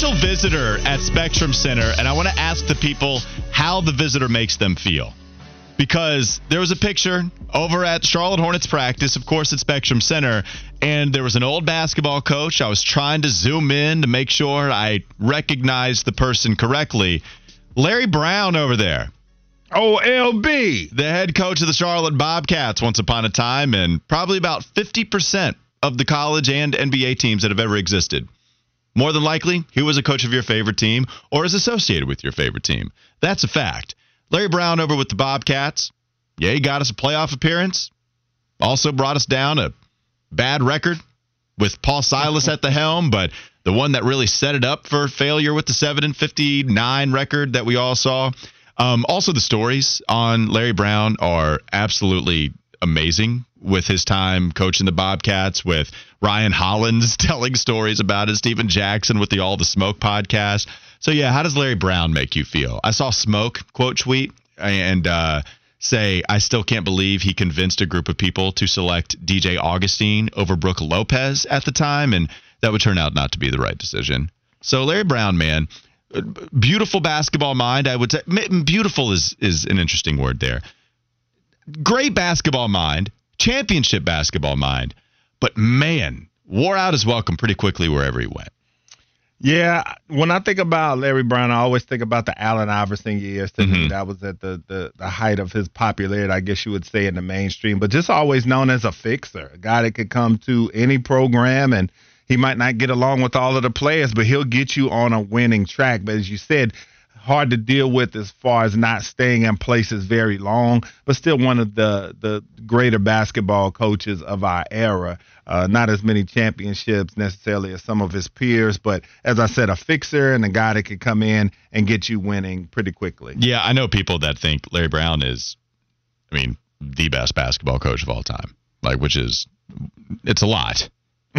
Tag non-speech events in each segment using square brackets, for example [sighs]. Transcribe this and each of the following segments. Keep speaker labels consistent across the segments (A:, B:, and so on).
A: special visitor at Spectrum Center, and I want to ask the people how the visitor makes them feel. Because there was a picture over at Charlotte Hornets practice, of course, at Spectrum Center, and there was an old basketball coach. I was trying to zoom in to make sure I recognized the person correctly. Larry Brown over there.
B: Oh, LB.
A: The head coach of the Charlotte Bobcats once upon a time, and probably about 50% of the college and NBA teams that have ever existed. More than likely, he was a coach of your favorite team or is associated with your favorite team. That's a fact. Larry Brown over with the Bobcats. Yeah, he got us a playoff appearance. Also brought us down a bad record with Paul Silas at the helm, but the one that really set it up for failure with the 7 and 59 record that we all saw. Um, also, the stories on Larry Brown are absolutely amazing with his time coaching the Bobcats, with Ryan Hollins [laughs] telling stories about it, Stephen Jackson with the All the Smoke podcast. So, yeah, how does Larry Brown make you feel? I saw Smoke quote tweet and uh, say, I still can't believe he convinced a group of people to select DJ Augustin over Brook Lopez at the time, and that would turn out not to be the right decision. So, Larry Brown, man, beautiful basketball mind. I would say beautiful is is an interesting word there. Great basketball mind, championship basketball mind, but man, wore out his welcome pretty quickly wherever he went.
B: Yeah, when I think about Larry Brown, I always think about the Allen Iverson years. To mm-hmm. me, that was at the, the the height of his popularity, I guess you would say, in the mainstream. But just always known as a fixer, a guy that could come to any program and he might not get along with all of the players, but he'll get you on a winning track. But as you said, hard to deal with as far as not staying in places very long, but still one of the the greater basketball coaches of our era. Uh, not as many championships necessarily as some of his peers, but as I said, a fixer and a guy that could come in and get you winning pretty quickly.
A: Yeah, I know people that think Larry Brown is, I mean, the best basketball coach of all time. Like, which is, it's a lot.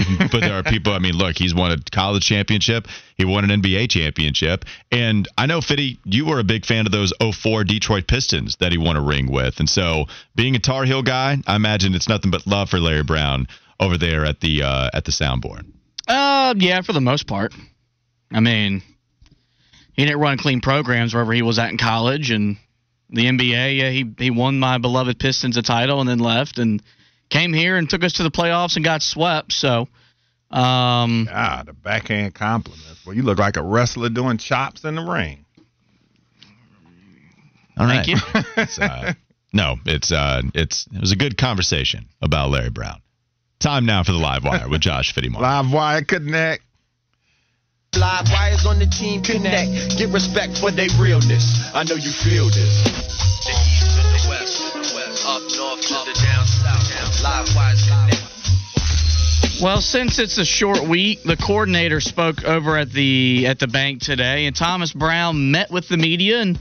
A: [laughs] but there are people. I mean, look, he's won a college championship. He won an NBA championship, and I know Fitty, you were a big fan of those 04 Detroit Pistons that he won a ring with, and so being a Tar Heel guy, I imagine it's nothing but love for Larry Brown over there at the uh, at the soundboard.
C: Uh, yeah, for the most part. I mean, he didn't run clean programs wherever he was at in college, and the NBA. Yeah, he he won my beloved Pistons a title and then left and came here and took us to the playoffs and got swept. So, um,
B: ah, the backhand compliments. Well, you look like a wrestler doing chops in the ring.
A: All
C: right. Thank you. [laughs]
A: it's, uh, no, it's uh, it's it was a good conversation about Larry Brown. Time now for the live wire with Josh Fittimore.
B: live wire connect.
D: Live wires on the team connect. Get respect for their realness. I know you feel this. The east to the west, west, up north to the down
C: Well, since it's a short week, the coordinator spoke over at the at the bank today, and Thomas Brown met with the media and.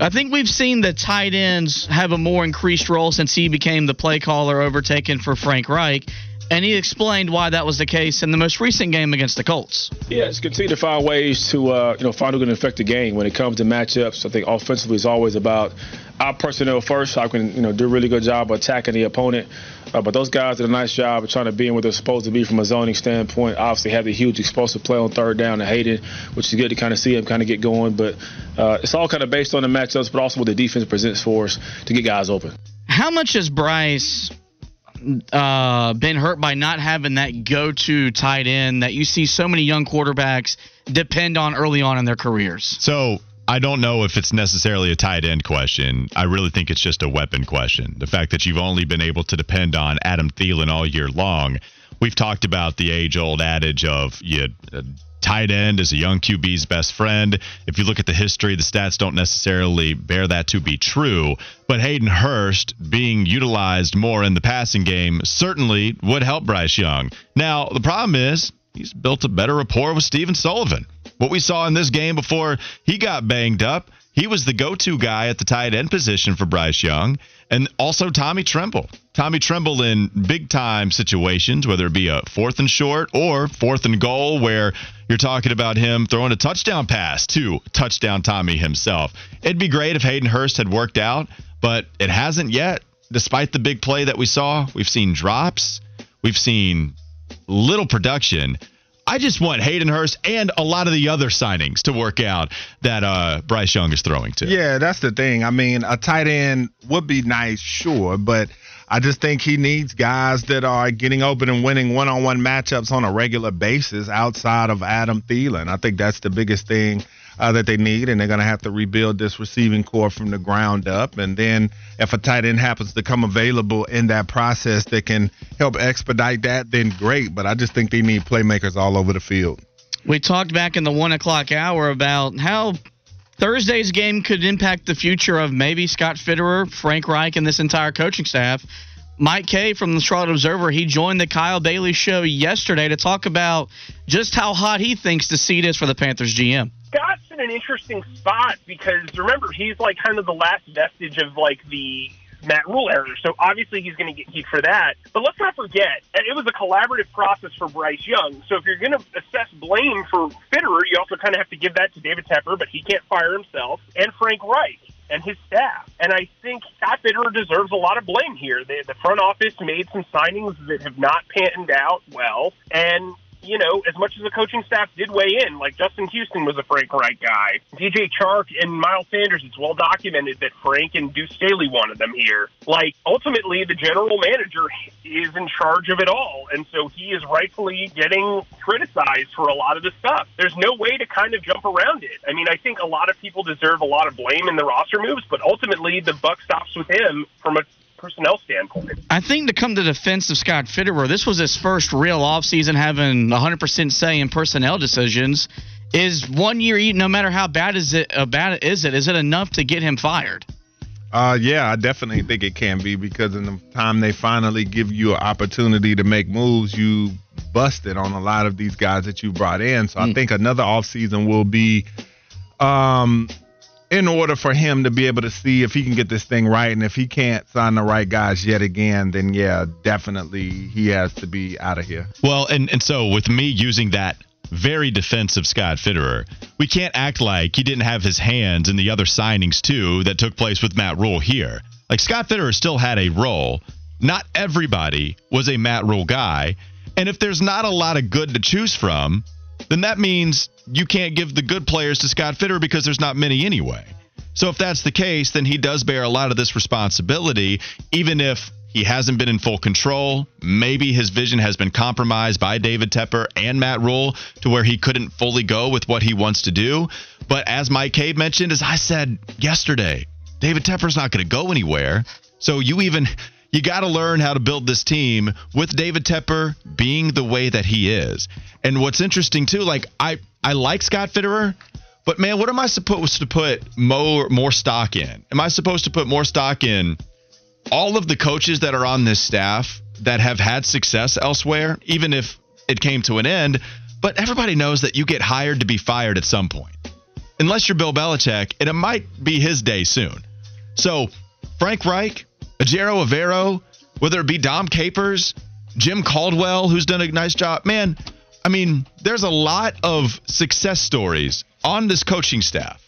C: I think we've seen the tight ends have a more increased role since he became the play caller, overtaken for Frank Reich and he explained why that was the case in the most recent game against the Colts.
E: Yeah, it's continue to find ways to uh, you know find who can affect the game when it comes to matchups. I think offensively is always about our personnel first. I can you know do a really good job of attacking the opponent. Uh, but those guys did a nice job of trying to be in where they're supposed to be from a zoning standpoint. Obviously, had the huge explosive play on third down to Hayden, which is good to kind of see him kind of get going. But uh, it's all kind of based on the matchups, but also what the defense presents for us to get guys open.
C: How much is Bryce uh, been hurt by not having that go-to tight end that you see so many young quarterbacks depend on early on in their careers.
A: So I don't know if it's necessarily a tight end question. I really think it's just a weapon question. The fact that you've only been able to depend on Adam Thielen all year long. We've talked about the age-old adage of you tight end is a young QB's best friend. If you look at the history, the stats don't necessarily bear that to be true. But Hayden Hurst being utilized more in the passing game certainly would help Bryce Young. Now, the problem is he's built a better rapport with Stephen Sullivan. What we saw in this game before he got banged up, he was the go to guy at the tight end position for Bryce Young and also Tommy Tremble. Tommy Tremble in big time situations, whether it be a fourth and short or fourth and goal, where you're talking about him throwing a touchdown pass to touchdown Tommy himself. It'd be great if Hayden Hurst had worked out, but it hasn't yet. Despite the big play that we saw, we've seen drops, we've seen little production. I just want Hayden Hurst and a lot of the other signings to work out that uh, Bryce Young is throwing to.
B: Yeah, that's the thing. I mean, a tight end would be nice, sure, but I just think he needs guys that are getting open and winning one-on-one matchups on a regular basis outside of Adam Thielen. I think that's the biggest thing uh, that they need, and they're going to have to rebuild this receiving corps from the ground up. And then if a tight end happens to come available in that process that can help expedite that, then great. But I just think they need playmakers all over the field.
C: We talked back in the one o'clock hour about how Thursday's game could impact the future of maybe Scott Fitterer, Frank Reich, and this entire coaching staff. Mike Kaye from the Charlotte Observer, he joined the Kyle Bailey show yesterday to talk about just how hot he thinks the seat is for the Panthers GM.
F: In an interesting spot because remember he's like kind of the last vestige of like the Matt Rhule era. So obviously he's going to get heat for that. But let's not forget, it was a collaborative process for Bryce Young. So if you're going to assess blame for Fitterer, you also kind of have to give that to David Tepper, but he can't fire himself, and Frank Reich and his staff. And I think Scott Fitterer deserves a lot of blame here. The, the front office made some signings that have not panned out well, and you know, as much as the coaching staff did weigh in, like Justin Houston was a Frank Reich guy, DJ Chark and Miles Sanders, it's well documented that Frank and Deuce Staley wanted them here. Like, ultimately, the general manager is in charge of it all. And so he is rightfully getting criticized for a lot of the stuff. There's no way to kind of jump around it. I mean, I think a lot of people deserve a lot of blame in the roster moves, but ultimately, the buck stops with him from a personnel standpoint.
C: I think to come to the defense of Scott Fitterer, this was his first real offseason having 100% say in personnel decisions. Is one year, no matter how bad is it, uh, bad is it, is it enough to get him fired?
B: Uh, yeah, I definitely think it can be because in the time they finally give you an opportunity to make moves, you busted on a lot of these guys that you brought in. So mm. I think another offseason will be um, in order for him to be able to see if he can get this thing right and if he can't sign the right guys yet again then yeah definitely he has to be out of here
A: well and and so with me using that very defensive Scott Fitterer. We can't act like he didn't have his hands in the other signings too that took place with Matt Rhule here. Like Scott Fitterer still had a role. Not everybody was a Matt Rhule guy. And if there's not a lot of good to choose from, then that means you can't give the good players to Scott Fitter because there's not many anyway. So if that's the case, then he does bear a lot of this responsibility, even if he hasn't been in full control. Maybe his vision has been compromised by David Tepper and Matt Rhule to where he couldn't fully go with what he wants to do. But as Mike Kaye mentioned, as I said yesterday, David Tepper's not going to go anywhere. So you even you got to learn how to build this team with David Tepper being the way that he is. And what's interesting too, like I I like Scott Fitterer, but man, what am I supposed to put more more stock in? Am I supposed to put more stock in all of the coaches that are on this staff that have had success elsewhere, even if it came to an end? But everybody knows that you get hired to be fired at some point. Unless you're Bill Belichick, and it might be his day soon. So, Frank Reich, Ejiro Evero, whether it be Dom Capers, Jim Caldwell, who's done a nice job. Man, I mean, there's a lot of success stories on this coaching staff.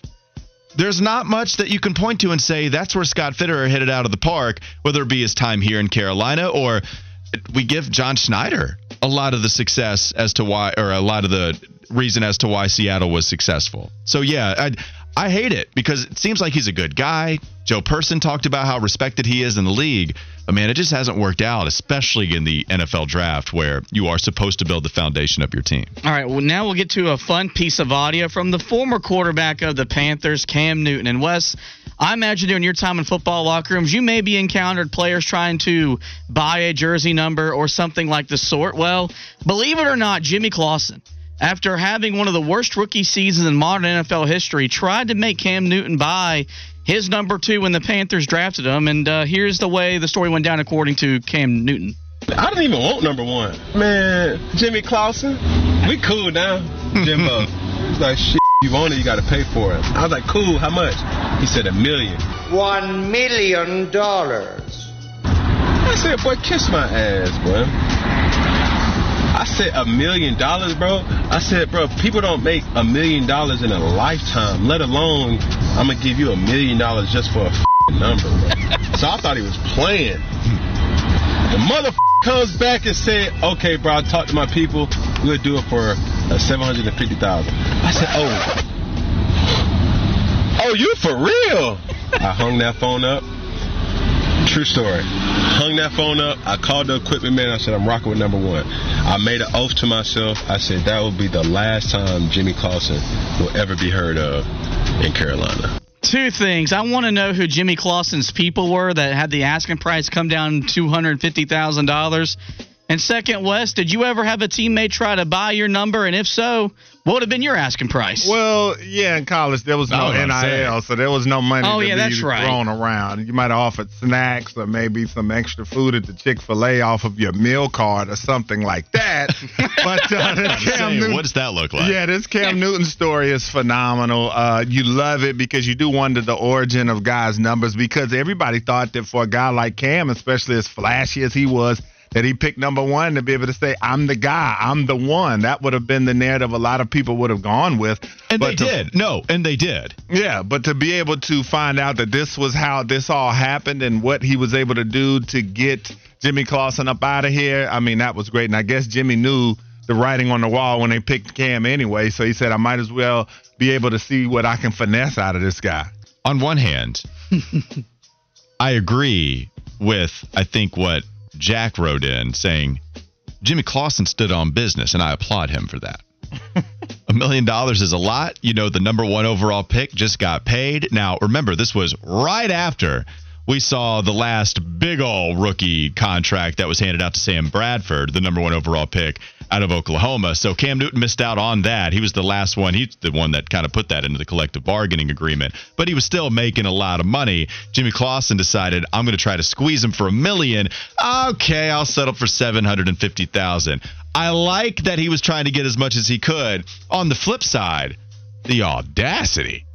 A: There's not much that you can point to and say that's where Scott Fitterer hit it out of the park, whether it be his time here in Carolina or we give John Schneider a lot of the success as to why, or a lot of the reason as to why Seattle was successful. So yeah, I I hate it because it seems like he's a good guy. Joe Person talked about how respected he is in the league. But man, it just hasn't worked out, especially in the NFL draft where you are supposed to build the foundation of your team.
C: All right, well, now we'll get to a fun piece of audio from the former quarterback of the Panthers, Cam Newton. And Wes, I imagine during your time in football locker rooms, you maybe encountered players trying to buy a jersey number or something like the sort. Well, believe it or not, Jimmy Clausen after having one of the worst rookie seasons in modern NFL history, tried to make Cam Newton buy his number two when the Panthers drafted him. And uh, here's the way the story went down according to Cam Newton.
G: I didn't even want number one. Man, Jimmy Clausen, we cool now. Jimbo. [laughs] He's like, shit, you want it, you got to pay for it. I was like, cool, how much? He said a million.
H: One million dollars.
G: I said, boy, kiss my ass, boy. I said a million dollars, bro. I said, bro, people don't make a million dollars in a lifetime, let alone I'm gonna give you a million dollars just for a number. Bro. [laughs] so I thought he was playing. The mother comes back and said, "Okay, bro, I talked to my people. We'll do it for uh, seven hundred and fifty thousand. I said, "Oh, oh, you for real?" I hung that phone up. True story. Hung that phone up. I called the equipment man. I said, I'm rocking with number one. I made an oath to myself. I said, that will be the last time Jimmy Clausen will ever be heard of in Carolina.
C: Two things. I want to know who Jimmy Clausen's people were that had the asking price come down $250,000. And second, Wes, did you ever have a teammate try to buy your number? And if so, what would have been your asking price?
B: Well, yeah, in college there was no NIL, so there was no money
C: Oh,
B: to
C: yeah,
B: be
C: that's right.
B: thrown around. You might have offered snacks or maybe some extra food at the Chick Fil A off of your meal card or something like that. [laughs] but uh, Cam
A: saying,
B: Newton,
A: what does that look like?
B: yeah, this Cam Newton story is phenomenal. Uh, you love it because you do wonder the origin of guys' numbers because everybody thought that for a guy like Cam, especially as flashy as he was, that he picked number one to be able to say, I'm the guy, I'm the one. That would have been the narrative a lot of people would have gone with.
A: And
B: But
A: they
B: to-
A: did. No, and they did.
B: yeah, but to be able to find out that this was how this all happened and what he was able to do to get Jimmy Clausen up out of here, I mean, that was great. And I guess Jimmy knew the writing on the wall when they picked Cam anyway. So he said, I might as well be able to see what I can finesse out of this guy.
A: on one hand, [laughs] I agree with I think what Jack wrote in saying Jimmy Clausen stood on business, and I applaud him for that. [laughs] A million dollars is a lot. You know, the number one overall pick just got paid. Now, remember, this was right after we saw the last big ol' rookie contract that was handed out to Sam Bradford, the number one overall pick out of Oklahoma. So Cam Newton missed out on that. He was the last one. He's the one that kind of put that into the collective bargaining agreement. But he was still making a lot of money. Jimmy Clausen decided, I'm going to try to squeeze him for a million. Okay, I'll settle for 750,000. I like that he was trying to get as much as he could. On the flip side, the audacity.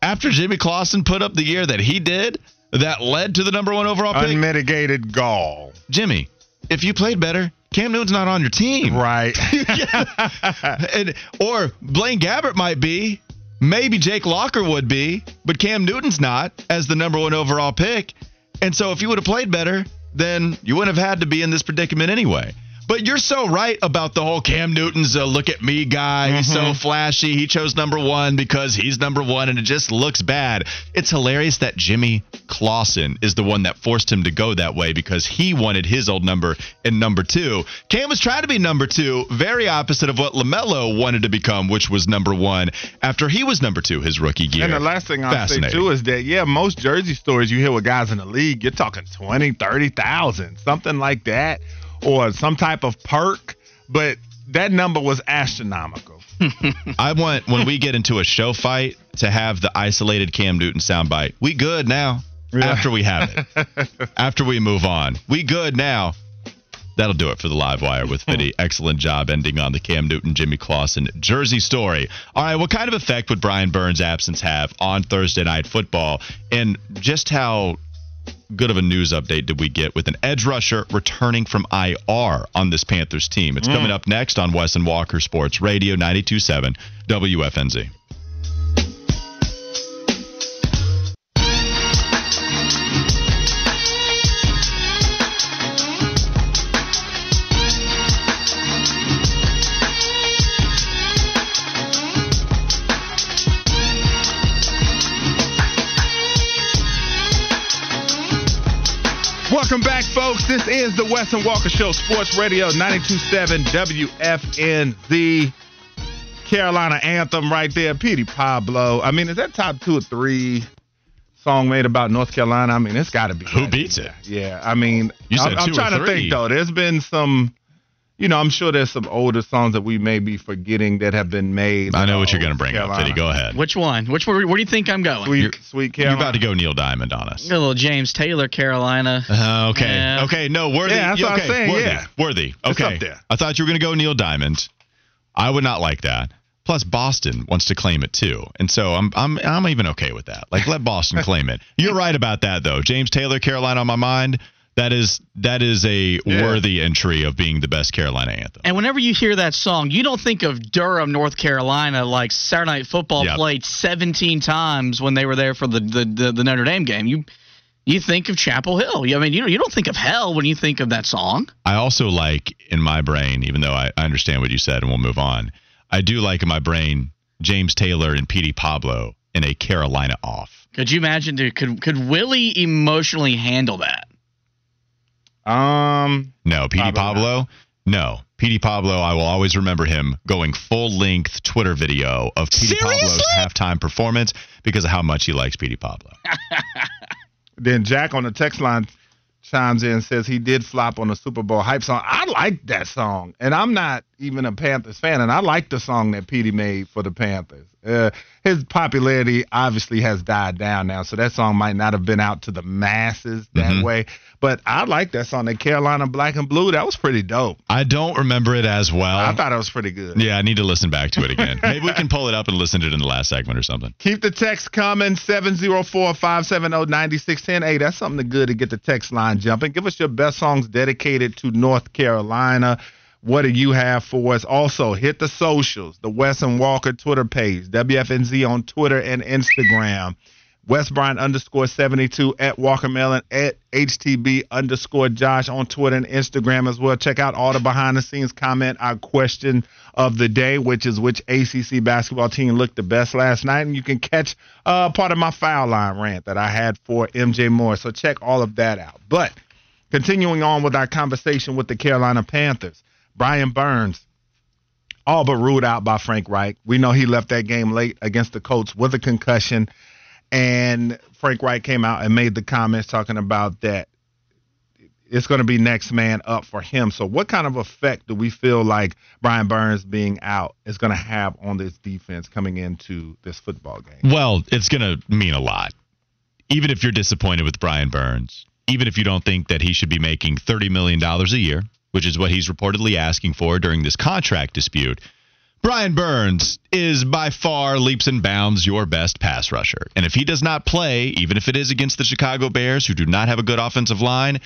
A: After Jimmy Clausen put up the year that he did, that led to the number one overall pick.
B: Unmitigated gall.
A: Jimmy, if you played better, Cam Newton's not on your team.
B: Right. [laughs] [laughs]
A: and, or Blaine Gabbert might be. Maybe Jake Locker would be, but Cam Newton's not as the number one overall pick. And so if you would have played better, then you wouldn't have had to be in this predicament anyway. But you're so right about the whole Cam Newton's a look at me guy. He's so mm-hmm. flashy. He chose number one because he's number one and it just looks bad. It's hilarious that Jimmy Clausen is the one that forced him to go that way because he wanted his old number in number two. Cam was trying to be number two, very opposite of what LaMelo wanted to become, which was number one after he was number two his rookie year.
B: And the last thing I'll say too is that yeah, most jersey stories you hear with guys in the league, you're talking 20, 30,000, something like that, or some type of perk, but that number was astronomical. [laughs]
A: I want when we get into a show fight to have the isolated Cam Newton soundbite. We good now.
B: Yeah.
A: After we have it. [laughs] After we move on. We good now. That'll do it for the live wire with Fitty. [laughs] Excellent job ending on the Cam Newton Jimmy Clausen jersey story. All right, what kind of effect would Brian Burns' absence have on Thursday night football? And just how good of a news update did we get with an edge rusher returning from IR on this Panthers team? It's hmm. coming up next on Wes and Walker Sports Radio 927 WFNZ.
B: This is the Wes and Walker Show, Sports Radio 927 WFNZ. Carolina anthem right there, Petey Pablo. I mean, is that top two or three song made about North Carolina? I mean, it's got to be.
A: Who beats it?
B: Yeah, I mean,
A: You said
B: I'm, I'm
A: two or
B: trying to think though. There's been some, you know, I'm sure there's some older songs that we may be forgetting that have been made.
A: I know what you're going to bring up,
B: Carolina.
A: Fitty. Go ahead.
C: Which one? Which where, where do you think I'm going?
B: Sweet,
A: You're-
B: sweet
A: You're about to go Neil Diamond on us.
C: A little James Taylor, Carolina.
A: Uh, okay.
C: Yeah.
A: Okay. No, worthy.
B: Yeah, that's what I'm saying,
A: Worthy.
B: yeah.
A: Worthy.
B: It's
A: Okay.
B: up there.
A: I thought you were going to go Neil Diamond. I would not like that. Plus, Boston wants to claim it too, and so I'm I'm I'm even okay with that. Like, let Boston [laughs] claim it. You're right about that, though. James Taylor, Carolina, on my mind. That is that is a
B: Yeah.
A: worthy entry of being the best Carolina anthem.
C: And whenever you hear that song, you don't think of Durham, North Carolina, like Saturday Night Football
A: Yep.
C: played 17 times when they were there for the, the, the, the Notre Dame game. You you think of Chapel Hill. I mean, you you don't think of hell when you think of that song.
A: I also like in my brain, even though I, I understand what you said, and we'll move on. I do like in my brain James Taylor and Petey Pablo in a Carolina off.
C: Could you imagine? Dude, could could Willie emotionally handle that?
B: Um,
A: No, Petey
B: Probably
A: Pablo. No, Petey Pablo. I will always remember him going full length Twitter video of Petey Pablo's halftime performance because of how much he likes Petey Pablo. [laughs]
B: Then Jack on the text line chimes in and says he did flop on the Super Bowl hype song. I like that song, and I'm not even a Panthers fan, and I like the song that Petey made for the Panthers. Uh, his popularity obviously has died down now, so that song might not have been out to the masses that
A: Mhm.
B: way. But I like that song, the Carolina Black and Blue. That was pretty dope.
A: I don't remember it as well.
B: I thought it was pretty good.
A: yeah, I need to listen back to it again. [laughs] Maybe we can pull it up and listen to it in the last segment or something.
B: Keep the text coming 704 570 9610. Hey, that's something good to get the text line jumping. Give us your best songs dedicated to North Carolina. What do you have for us? Also, hit the socials, the Wes and Walker Twitter page, WFNZ on Twitter and Instagram. West Bryant underscore 72 at Walker Mellon at HTB underscore Josh on Twitter and Instagram as well. Check out all the behind the scenes comment, our question of the day, which is which ACC basketball team looked the best last night. And you can catch uh, part of my foul line rant that I had for MJ Moore. So check all of that out. But continuing on with our conversation with the Carolina Panthers, Brian Burns all but ruled out by Frank Reich. We know he left that game late against the Colts with a concussion. And Frank Reich came out and made the comments talking about that it's going to be next man up for him. So, what kind of effect do we feel like Brian Burns being out is going to have on this defense coming into this football game?
A: Well, it's going to mean a lot. Even if you're disappointed with Brian Burns, even if you don't think that he should be making $30 million a year, which is what he's reportedly asking for during this contract dispute, Brian Burns is by far leaps and bounds your best pass rusher. And if he does not play, even if it is against the Chicago Bears, who do not have a good offensive line,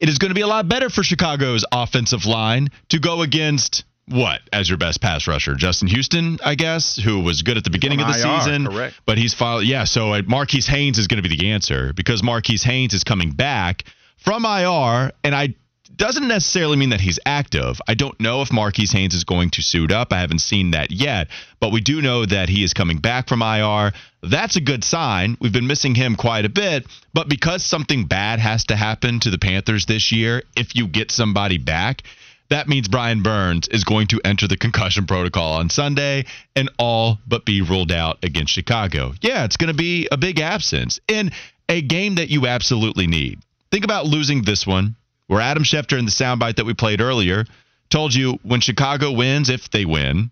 A: it is going to be a lot better for Chicago's offensive line to go against what as your best pass rusher? Justin Houston, I guess, who was good at the beginning of the
B: IR,
A: season.
B: correct.
A: But he's filed. Yeah, so uh, Marquis Haynes is going to be the answer because Marquis Haynes is coming back from IR, and I doesn't necessarily mean that he's active. I don't know if Marquis Haynes is going to suit up. I haven't seen that yet, but we do know that he is coming back from IR. That's a good sign. We've been missing him quite a bit, but because something bad has to happen to the Panthers this year, if you get somebody back, that means Brian Burns is going to enter the concussion protocol on Sunday and all but be ruled out against Chicago. Yeah, it's going to be a big absence in a game that you absolutely need. Think about losing this one, where Adam Schefter in the soundbite that we played earlier told you when Chicago wins, if they win,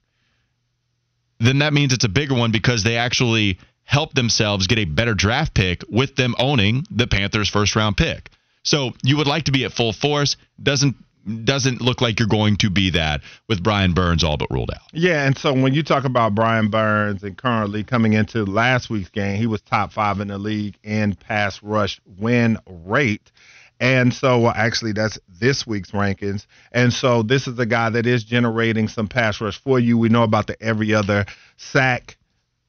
A: then that means it's a bigger one because they actually help themselves get a better draft pick with them owning the Panthers' first round pick. So you would like to be at full force. Doesn't doesn't look like you're going to be that with Brian Burns all but ruled out.
B: Yeah, and so when you talk about Brian Burns and currently coming into last week's game, he was top five in the league in pass rush win rate. And so, well, actually, that's this week's rankings. And so, this is a guy that is generating some pass rush for you. We know about the every other sack,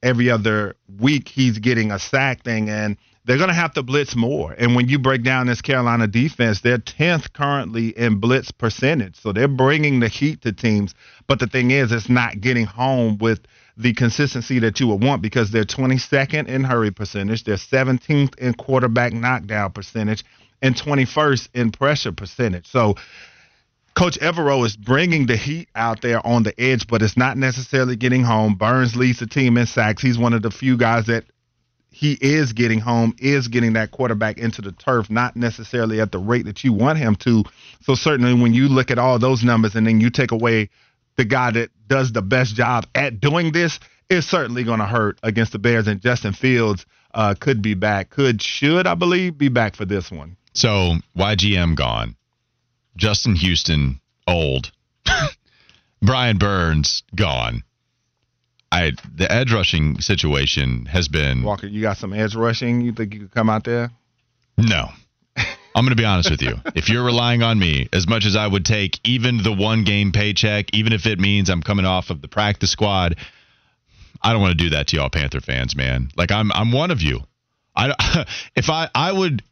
B: every other week he's getting a sack thing, and they're going to have to blitz more. And when you break down this Carolina defense, they're 10th currently in blitz percentage. So they're bringing the heat to teams. But the thing is, it's not getting home with the consistency that you would want because they're 22nd in hurry percentage, they're 17th in quarterback knockdown percentage, and 21st in pressure percentage. So Coach Evero is bringing the heat out there on the edge, but it's not necessarily getting home. Burns leads the team in sacks. He's one of the few guys that he is getting home, is getting that quarterback into the turf, not necessarily at the rate that you want him to. So certainly when you look at all those numbers and then you take away the guy that does the best job at doing this, it's certainly going to hurt against the Bears. And Justin Fields uh, could be back, could, should, I believe, be back for this one.
A: So YGM gone, Justin Houston old, [laughs] Brian Burns gone. I the edge rushing situation has been
B: Walker, you got some edge rushing. You think you could come out there?
A: no. I'm going to be honest with you. [laughs] If you're relying on me, as much as I would take even the one game paycheck, even if it means I'm coming off of the practice squad, I don't want to do that to y'all Panther fans, man. Like I'm I'm one of you. I [laughs] if I I would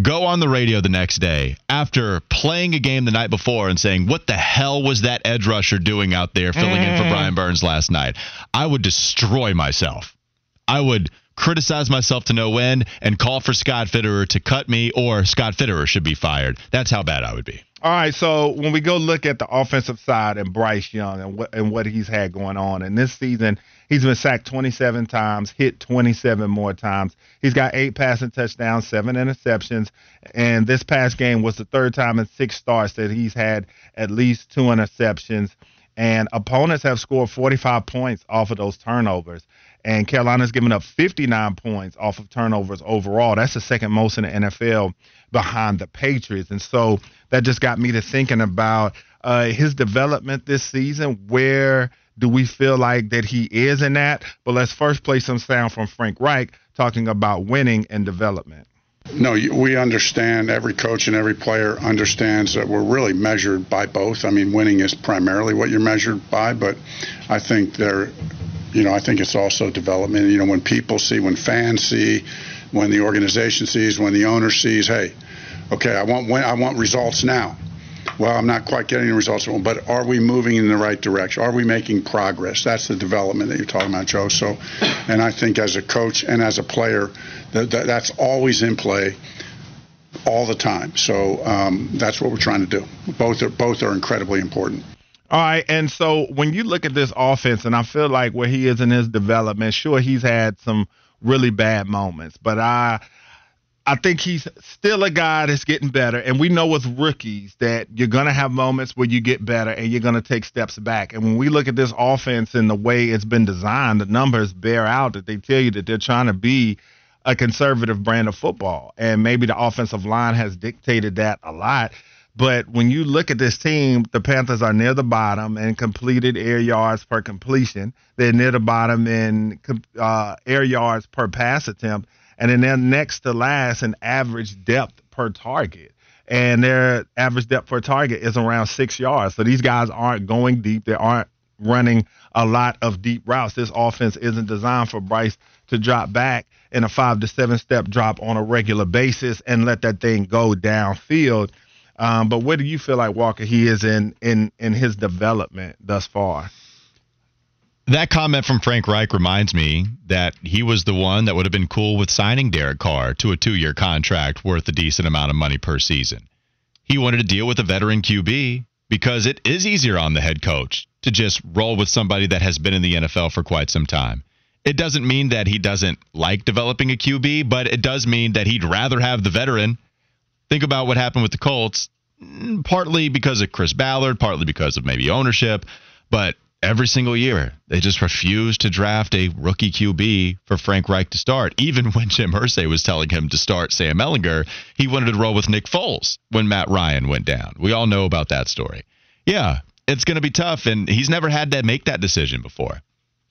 A: go on the radio the next day after playing a game the night before and saying, What the hell was that edge rusher doing out there filling in for mm-hmm. Brian Burns last night? I would destroy myself. I would criticize myself to no end and call for Scott Fitterer to cut me or Scott Fitterer should be fired. That's how bad I would be.
B: All right, so when we go look at the offensive side and Bryce Young and what and what he's had going on, and this season he's been sacked 27 times, hit 27 more times. He's got eight passing touchdowns, seven interceptions, and this past game was the third time in six starts that he's had at least two interceptions. And opponents have scored 45 points off of those turnovers and Carolina's given up 59 points off of turnovers overall. That's the second most in the NFL behind the Patriots. And so that just got me to thinking about uh, his development this season. Where do we feel like that he is in that? But let's first play some sound from Frank Reich talking about winning and development.
I: No, we understand. Every coach and every player understands that we're really measured by both. I mean, winning is primarily what you're measured by, but I think there you know, I think it's also development. You know, when people see, when fans see, when the organization sees, when the owner sees, hey, okay, I want when, I want results now. Well, I'm not quite getting the results, but are we moving in the right direction? Are we making progress? That's the development that you're talking about, Joe. So, and I think as a coach and as a player, that, that that's always in play all the time. So um, that's what we're trying to do. Both are both are incredibly important.
B: All right, and so when you look at this offense, and I feel like where he is in his development, sure he's had some really bad moments, but I I think he's still a guy that's getting better. And we know with rookies that you're gonna have moments where you get better and you're gonna take steps back. And when we look at this offense and the way it's been designed, the numbers bear out that they tell you that they're trying to be a conservative brand of football. And maybe the offensive line has dictated that a lot. But when you look at this team, the Panthers are near the bottom in completed air yards per completion. They're near the bottom in uh, air yards per pass attempt, and then they're next to last in average depth per target. And their average depth per target is around six yards. So these guys aren't going deep. They aren't running a lot of deep routes. This offense isn't designed for Bryce to drop back in a five to seven step drop on a regular basis and let that thing go downfield. Um, but where do you feel like Walker he is in in in his development thus far?
A: That comment from Frank Reich reminds me that he was the one that would have been cool with signing Derek Carr to a two-year contract worth a decent amount of money per season. He wanted to deal with a veteran QB because it is easier on the head coach to just roll with somebody that has been in the NFL for quite some time. It doesn't mean that he doesn't like developing a QB, but it does mean that he'd rather have the veteran Think about what happened with the Colts, partly because of Chris Ballard, partly because of maybe ownership, but every single year they just refused to draft a rookie QB for Frank Reich to start. Even [laughs] when Jim Irsay was telling him to start Sam Ehlinger, he wanted to roll with Nick Foles when Matt Ryan went down. We all know about that story. Yeah, it's going to be tough, and he's never had to make that decision before.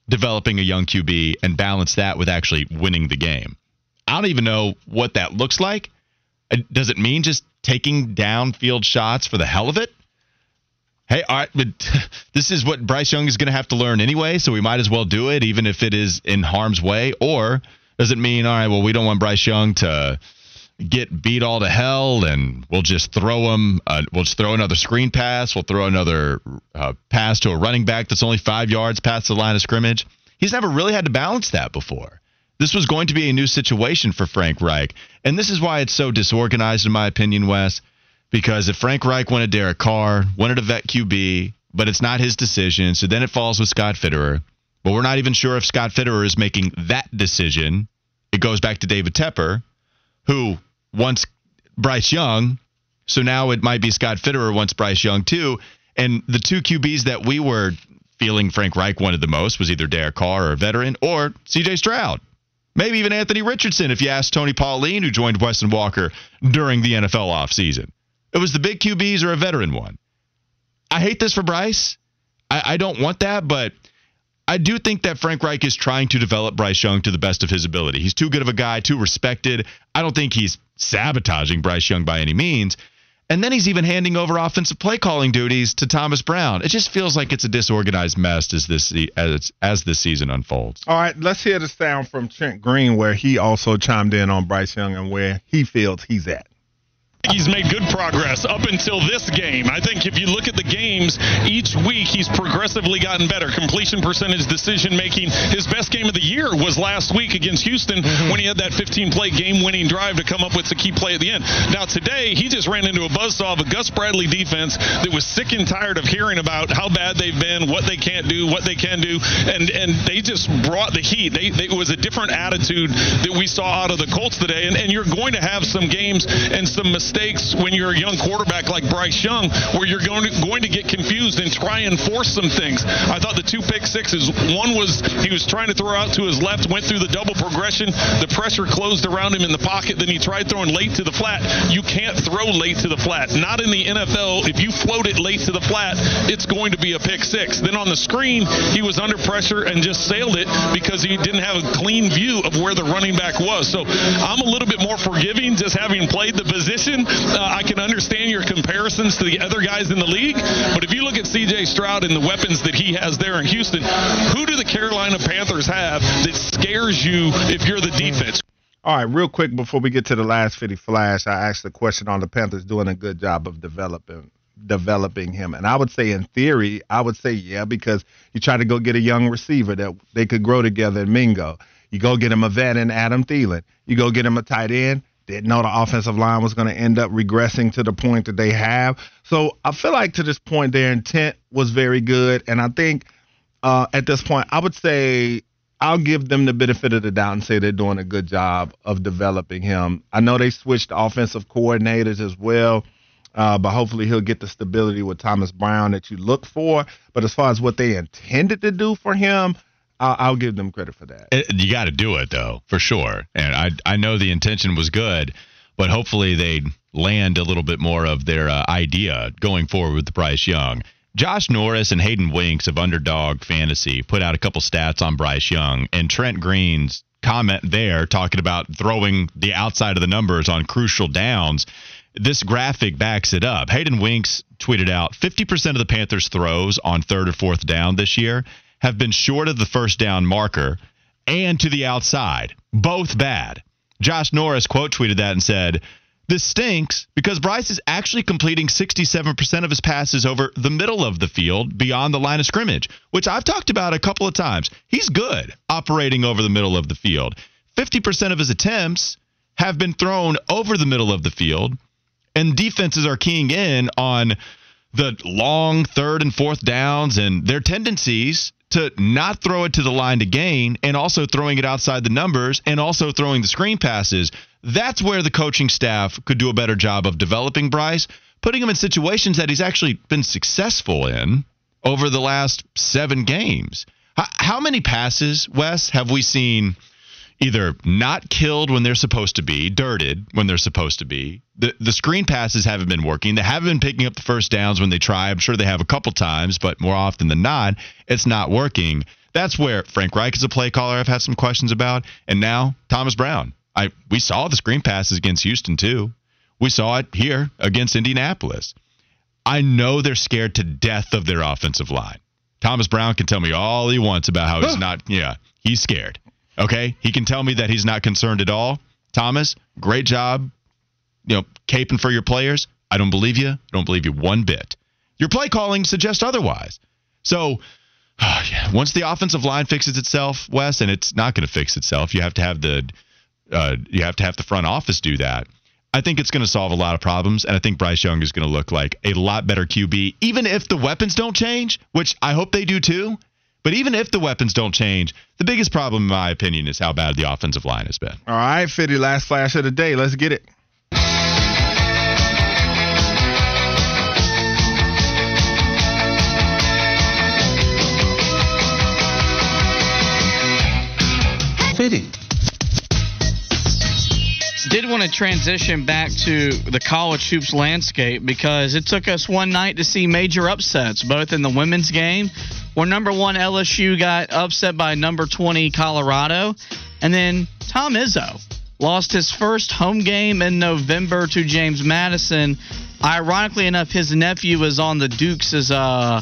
A: Developing a young QB and balance that with actually winning the game. I don't even know what that looks like. Uh, does it mean just taking downfield shots for the hell of it? Hey, all right, but [laughs] this is what Bryce Young is going to have to learn anyway, so we might as well do it, even if it is in harm's way. Or does it mean, all right, well, we don't want Bryce Young to get beat all to hell, and we'll just throw him, uh, we'll just throw another screen pass, we'll throw another uh, pass to a running back that's only five yards past the line of scrimmage. He's never really had to balance that before. This was going to be a new situation for Frank Reich. And this is why it's so disorganized, in my opinion, Wes. Because if Frank Reich wanted Derek Carr, wanted a vet QB, but it's not his decision, so then it falls with Scott Fitterer. But we're not even sure if Scott Fitterer is making that decision. It goes back to David Tepper, who wants Bryce Young. So now it might be Scott Fitterer wants Bryce Young too. And the two QBs that we were feeling Frank Reich wanted the most was either Derek Carr or a veteran or CJ Stroud. Maybe even Anthony Richardson, if you ask Tony Pauline, who joined Wes and Walker during the NFL offseason. It was the big QBs or a veteran one. I hate this for Bryce. I, I don't want that, but I do think that Frank Reich is trying to develop Bryce Young to the best of his ability. He's too good of a guy, too respected. I don't think he's sabotaging Bryce Young by any means. And then he's even handing over offensive play calling duties to Thomas Brown. It just feels like it's a disorganized mess as this as as the season unfolds.
B: All right, let's hear the sound from Trent Green where he also chimed in on Bryce Young and where he feels he's at.
J: He's made good progress up until this game. I think if you look at the games each week, he's progressively gotten better. Completion percentage, decision making. His best game of the year was last week against Houston mm-hmm. when he had that 15 play game winning drive to come up with the key play at the end. Now, today, he just ran into a buzzsaw of a Gus Bradley defense that was sick and tired of hearing about how bad they've been, what they can't do, what they can do, and and they just brought the heat. They, they, it was a different attitude that we saw out of the Colts today, and, and you're going to have some games and some mistakes when you're a young quarterback like Bryce Young, where you're going to, going to get confused and try and force some things. I thought the two pick sixes, one was he was trying to throw out to his left, went through the double progression, the pressure closed around him in the pocket, then he tried throwing late to the flat. You can't throw late to the flat. Not in the NFL. If you float it late to the flat, it's going to be a pick six. Then on the screen, he was under pressure and just sailed it because he didn't have a clean view of where the running back was. So I'm a little bit more forgiving just having played the position. Uh, I can understand your comparisons to the other guys in the league, but if you look at C.J. Stroud and the weapons that he has there in Houston, who do the Carolina Panthers have that scares you if you're the defense?
B: All right, real quick before we get to the last 50 flash, I asked the question on the Panthers doing a good job of developing developing him. And I would say in theory, I would say yeah, because you try to go get a young receiver that they could grow together in Mingo. You go get him a vet in Adam Thielen. You go get him a tight end. Didn't know the offensive line was going to end up regressing to the point that they have. So I feel like to this point, their intent was very good. And I think uh, at this point, I would say I'll give them the benefit of the doubt and say they're doing a good job of developing him. I know they switched offensive coordinators as well, uh, but hopefully he'll get the stability with Thomas Brown that you look for. But as far as what they intended to do for him, I'll, I'll give them credit for that.
A: It, you got to do it though, for sure. And I I know the intention was good, but hopefully they land a little bit more of their uh, idea going forward with Bryce Young. Josh Norris and Hayden Winks of Underdog Fantasy put out a couple stats on Bryce Young, and Trent Green's comment there talking about throwing the outside of the numbers on crucial downs. This graphic backs it up. Hayden Winks tweeted out 50% of the Panthers' throws on third or fourth down this year have been short of the first down marker and to the outside. Both bad. Josh Norris quote tweeted that and said, this stinks because Bryce is actually completing 67% of his passes over the middle of the field beyond the line of scrimmage, which I've talked about a couple of times. He's good operating over the middle of the field. 50% of his attempts have been thrown over the middle of the field, and defenses are keying in on the long third and fourth downs and their tendencies to not throw it to the line to gain and also throwing it outside the numbers and also throwing the screen passes. That's where the coaching staff could do a better job of developing Bryce, putting him in situations that he's actually been successful in over the last seven games. How many passes, Wes, have we seen either not killed when they're supposed to be, dirted when they're supposed to be. The the screen passes haven't been working. They haven't been picking up the first downs when they try. I'm sure they have a couple times, but more often than not, it's not working. That's where Frank Reich is a play caller I've had some questions about. And now Thomas Brown. I we saw the screen passes against Houston too. We saw it here against Indianapolis. I know they're scared to death of their offensive line. Thomas Brown can tell me all he wants about how he's not yeah, he's scared. Okay, he can tell me that he's not concerned at all. Thomas, great job, you know, caping for your players. I don't believe you. I don't believe you one bit. Your play calling suggests otherwise. So, oh, [sighs] yeah, once the offensive line fixes itself, Wes, and it's not going to fix itself, you have to have the uh, you have to have the front office do that. I think it's going to solve a lot of problems, and I think Bryce Young is going to look like a lot better QB, even if the weapons don't change, which I hope they do too. But even if the weapons don't change, the biggest problem, in my opinion, is how bad the offensive line has been.
B: All right, Fitty, last flash of the day. Let's get it.
C: Fitty did want to transition back to the college hoops landscape because it took us one night to see major upsets, both in the women's game, where number one LSU got upset by number 20 Colorado, and then Tom Izzo lost his first home game in November to James Madison. Ironically enough, his nephew was on the Dukes' uh,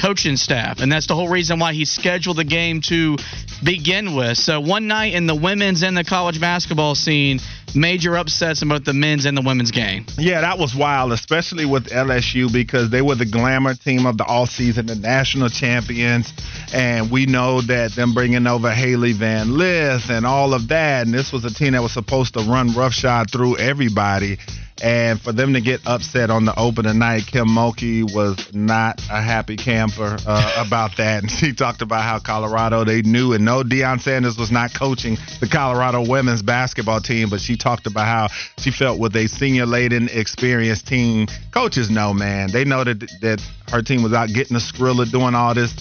C: coaching staff, and that's the whole reason why he scheduled the game to begin with. So one night in the women's and the college basketball scene – major upsets in both the men's and the women's game.
B: Yeah, that was wild, especially with LSU because they were the glamour team of the all season, the national champions. And we know that them bringing over Hailey Van Lith and all of that. And this was a team that was supposed to run roughshod through everybody. And for them to get upset on the opening night, Kim Mulkey was not a happy camper uh, about that. And [laughs] she talked about how Colorado, they knew and know Deion Sanders was not coaching the Colorado women's basketball team, but she talked about how she felt with a senior laden, experienced team. Coaches know, man. They know that, that her team was out getting the Skrilla, doing all this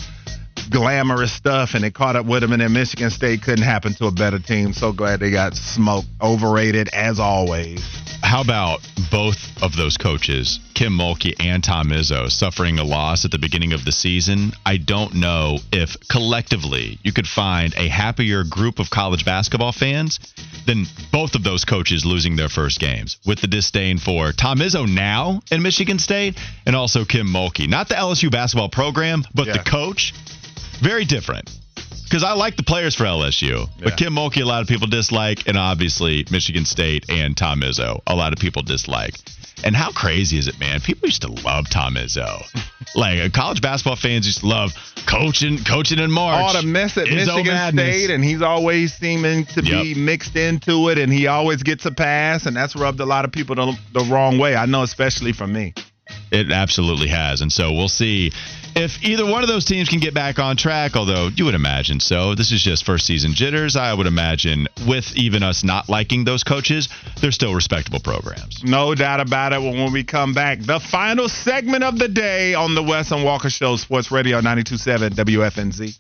B: glamorous stuff, and it caught up with them. And then Michigan State couldn't happen to a better team. So glad they got smoked. Overrated as always.
A: How about both of those coaches, Kim Mulkey and Tom Izzo, suffering a loss at the beginning of the season? I don't know if collectively you could find a happier group of college basketball fans than both of those coaches losing their first games with the disdain for Tom Izzo now in Michigan State and also Kim Mulkey. Not the LSU basketball program, but yeah. the coach. Very different because I like the players for LSU, yeah. but Kim Mulkey a lot of people dislike, and obviously Michigan State and Tom Izzo a lot of people dislike. And how crazy is it, man? People used to love Tom Izzo. [laughs] like uh, college basketball fans used to love coaching, coaching in March.
B: All the mess at Izzo Michigan madness. State, and he's always seeming to yep. be mixed into it, and he always gets a pass, and that's rubbed a lot of people the, the wrong way. I know, especially for me.
A: It absolutely has, and so we'll see if either one of those teams can get back on track, although you would imagine so. This is just first season jitters. I would imagine with even us not liking those coaches, they're still respectable programs.
B: No doubt about it. When we come back, the final segment of the day on the Wes and Walker Show, Sports Radio 92.7 WFNZ.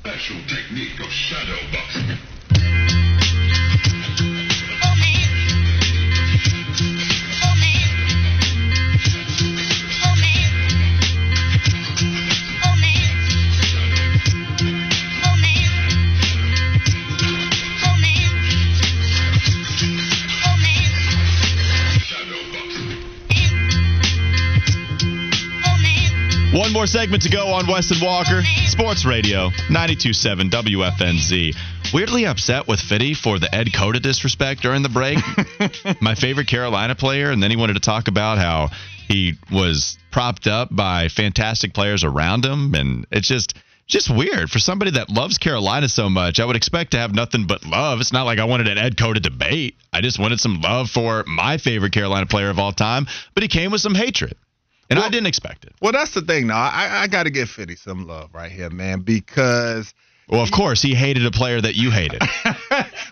B: Special technique of shadow boxing.
A: One more segment to go on Wes and Walker, Sports Radio, 92.7 WFNZ. Weirdly upset with Fitty for the Ed Cota disrespect during the break. [laughs] My favorite Carolina player, and then he wanted to talk about how he was propped up by fantastic players around him, and it's just just weird for somebody that loves Carolina so much. I would expect to have nothing but love. It's not like I wanted an Ed Cota debate. I just wanted some love for my favorite Carolina player of all time, but he came with some hatred. And well, I didn't expect it.
B: Well, that's the thing, now. I, I got to give Fitty some love right here, man, because.
A: Well, of course, he hated a player that you hated. [laughs]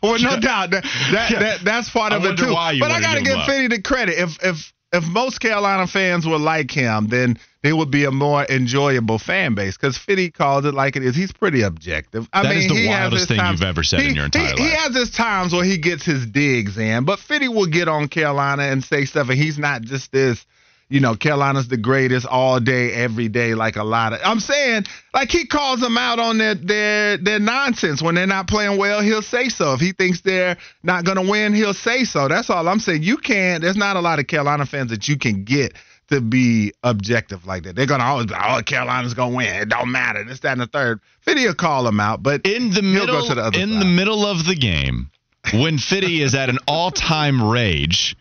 B: well, no [laughs] doubt that, that, that that's part of it too.
A: but
B: I got to give Fitty the credit. If if if most Carolina fans were like him, then they would be a more enjoyable fan base. Because Fitty calls it like it is. He's pretty objective.
A: I
B: that
A: mean, is the wildest thing
B: times,
A: you've ever said
B: he,
A: in your entire
B: he,
A: life.
B: He has his times where he gets his digs in, but Fitty will get on Carolina and say stuff, and he's not just this you know, Carolina's the greatest all day, every day, like a lot of. I'm saying, like he calls them out on their their their nonsense when they're not playing well. He'll say so. If he thinks they're not gonna win, he'll say so. That's all I'm saying. You can't. There's not a lot of Carolina fans that you can get to be objective like that. They're gonna always be, oh, Carolina's gonna win. It don't matter. This, that, and the third. Fitty will call them out, but
A: in the middle, the in
B: side.
A: the middle of the game, when Fitty is at an all-time rage,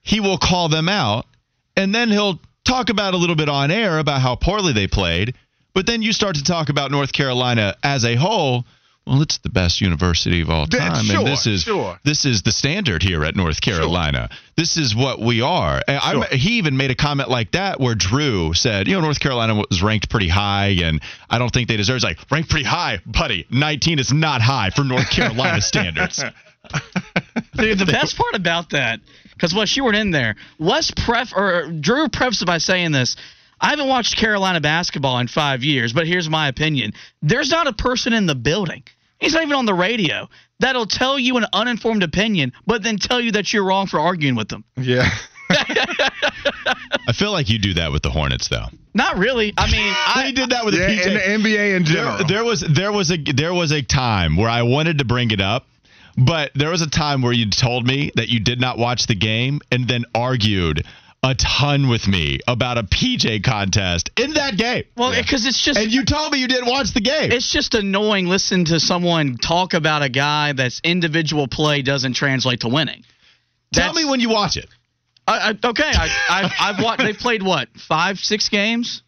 A: he will call them out and then he'll talk about a little bit on air about how poorly they played, but then you start to talk about North Carolina as a whole. Well, it's the best university of all time,
B: sure,
A: and this is
B: sure.
A: this is the standard here at North Carolina. Sure. This is what we are. Sure. he even made a comment like that where Drew said, "You know, North Carolina was ranked pretty high, and I don't think they deserve." It's like ranked pretty high, buddy. 19 is not high for North Carolina standards. [laughs]
C: Dude, the best part about that because Wes, you weren't in there. Wes pref or Drew prefaced by saying this. I haven't watched Carolina basketball in five years, but here's my opinion: there's not a person in the building. He's not even on the radio that'll tell you an uninformed opinion, but then tell you that you're wrong for arguing with them.
B: Yeah. [laughs]
A: I feel like you do that with the Hornets, though.
C: Not really. I mean, [laughs]
A: I did that with
B: yeah,
A: the PJ.
B: in the NBA in general.
A: There, there was there was a there was a time where I wanted to bring it up but there was a time where you told me that you did not watch the game and then argued a ton with me about a PJ contest in that game.
C: Well, because it's just
A: And you told me you didn't watch the game.
C: it's just annoying listening to someone talk about a guy that's individual play doesn't translate to winning.
A: Tell me when you watch it.
C: I, I, okay, I, I've, I've watched. They've played what five, six games.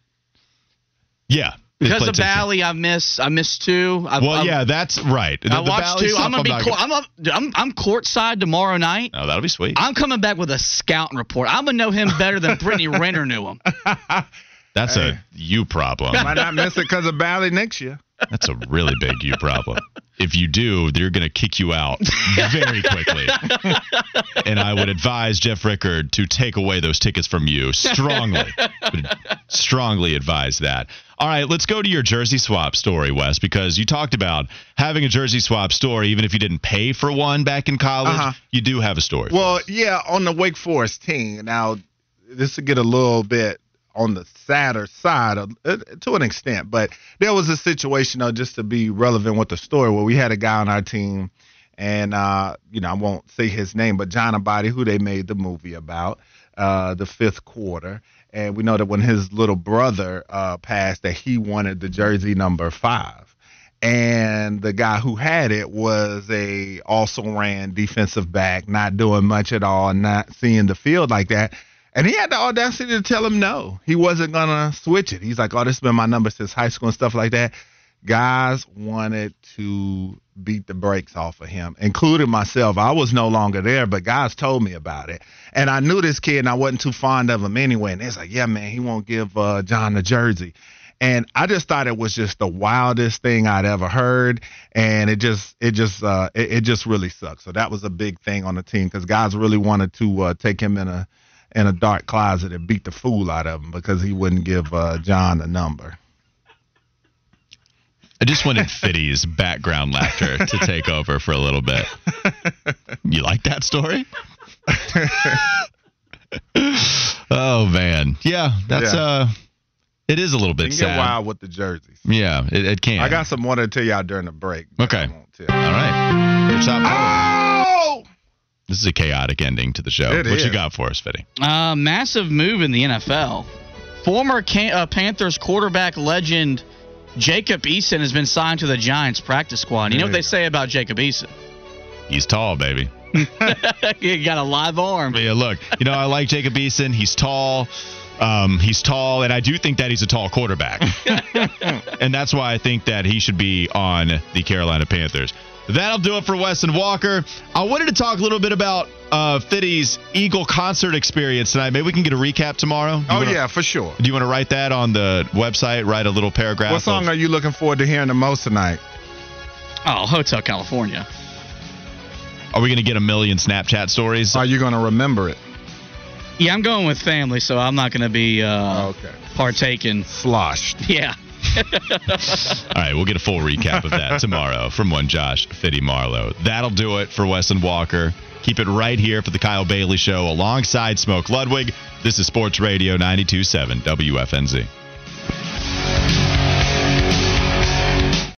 A: Yeah. They
C: Because
A: played
C: of. Bally, I missed. I missed two. I,
A: Well,
C: I,
A: yeah, that's right. The-
C: I watched two.
A: stuff,
C: I'm gonna be.
A: not
C: Court, I'm, up, I'm I'm courtside tomorrow night.
A: Oh, that'll be sweet.
C: I'm coming back with a scouting report. I'm gonna know him better than Brittany [laughs] Renner knew him. [laughs]
A: That's a you problem.
B: Might not miss it because of Bally next year.
A: That's a really big you problem. If you do, they're going to kick you out very quickly. [laughs] and I would advise Jeff Rickard to take away those tickets from you strongly. Strongly advise that. All right, let's go to your jersey swap story, Wes, because you talked about having a jersey swap story, even if you didn't pay for one back in college.
B: Uh-huh.
A: You do have a story.
B: Well, yeah, on the Wake Forest team. Now, this to get a little bit on the sadder side of, uh, to an extent, but there was a situation, though, just to be relevant with the story, where we had a guy on our team, and uh, you know, I won't say his name, but Jon Abbate, who they made the movie about, uh, the fifth quarter, and we know that when his little brother uh, passed, that he wanted the jersey number five and the guy who had it was a also ran defensive back, not doing much at all, not seeing the field like that. And he had the audacity to tell him no, he wasn't gonna switch it. He's like, "Oh, this has been my number since high school and stuff like that." Guys wanted to beat the brakes off of him, including myself. I was no longer there, but guys told me about it, and I knew this kid, and I wasn't too fond of him anyway. And it's like, "Yeah, man, he won't give uh, John the jersey." and I just thought it was just the wildest thing I'd ever heard, and it just it just uh, it, it just really sucked. So that was a big thing on the team because guys really wanted to uh, take him in a in a dark closet and beat the fool out of him because he wouldn't give uh, John a number.
A: I just wanted Fitty's background laughter to take over for a little bit. You like that story? oh man, yeah, that's
B: Yeah.
A: uh, it is a little
B: It
A: bit
B: can
A: sad.
B: get wild with the jerseys.
A: Yeah, it, it can.
B: I got some more to tell y'all during the break.
A: Okay.
B: I won't tell.
A: All right. Your top.
B: Oh!
A: This is a chaotic ending to the show.
B: It
A: what you got for us, Fitty?
C: Uh, massive move in the NFL. Former Can- uh, Panthers quarterback legend Jacob Eason has been signed to the Giants practice squad. You know what they say about Jacob Eason?
A: He's tall, baby. [laughs]
C: he got a live arm.
A: But yeah, look, you know, I like Jacob Eason. He's tall. Um, he's tall, and I do think that he's a tall quarterback. [laughs] and that's why I think that he should be on the Carolina Panthers. That'll do it for Wes and Walker. I wanted to talk a little bit about uh, Fitty's Eagle concert experience tonight. Maybe we can get a recap tomorrow. You
B: Oh
A: wanna-
B: yeah, for sure.
A: Do you want to write that on the website? Write a little paragraph.
B: What song
A: of-
B: are you looking forward to hearing the most tonight?
C: Oh, Hotel California.
A: Are we going to get a million Snapchat stories?
B: Are you going to remember it?
C: Yeah, I'm going with family, so I'm not going to be uh,
B: Okay.
C: partaking.
B: Sloshed.
C: Yeah.
A: All right, we'll get a full recap of that tomorrow from one Josh Fitty Marlowe. That'll do it for Wes and Walker. Keep it right here for the Kyle Bailey Show alongside Smoke Ludwig. This is Sports Radio 927 WFNZ.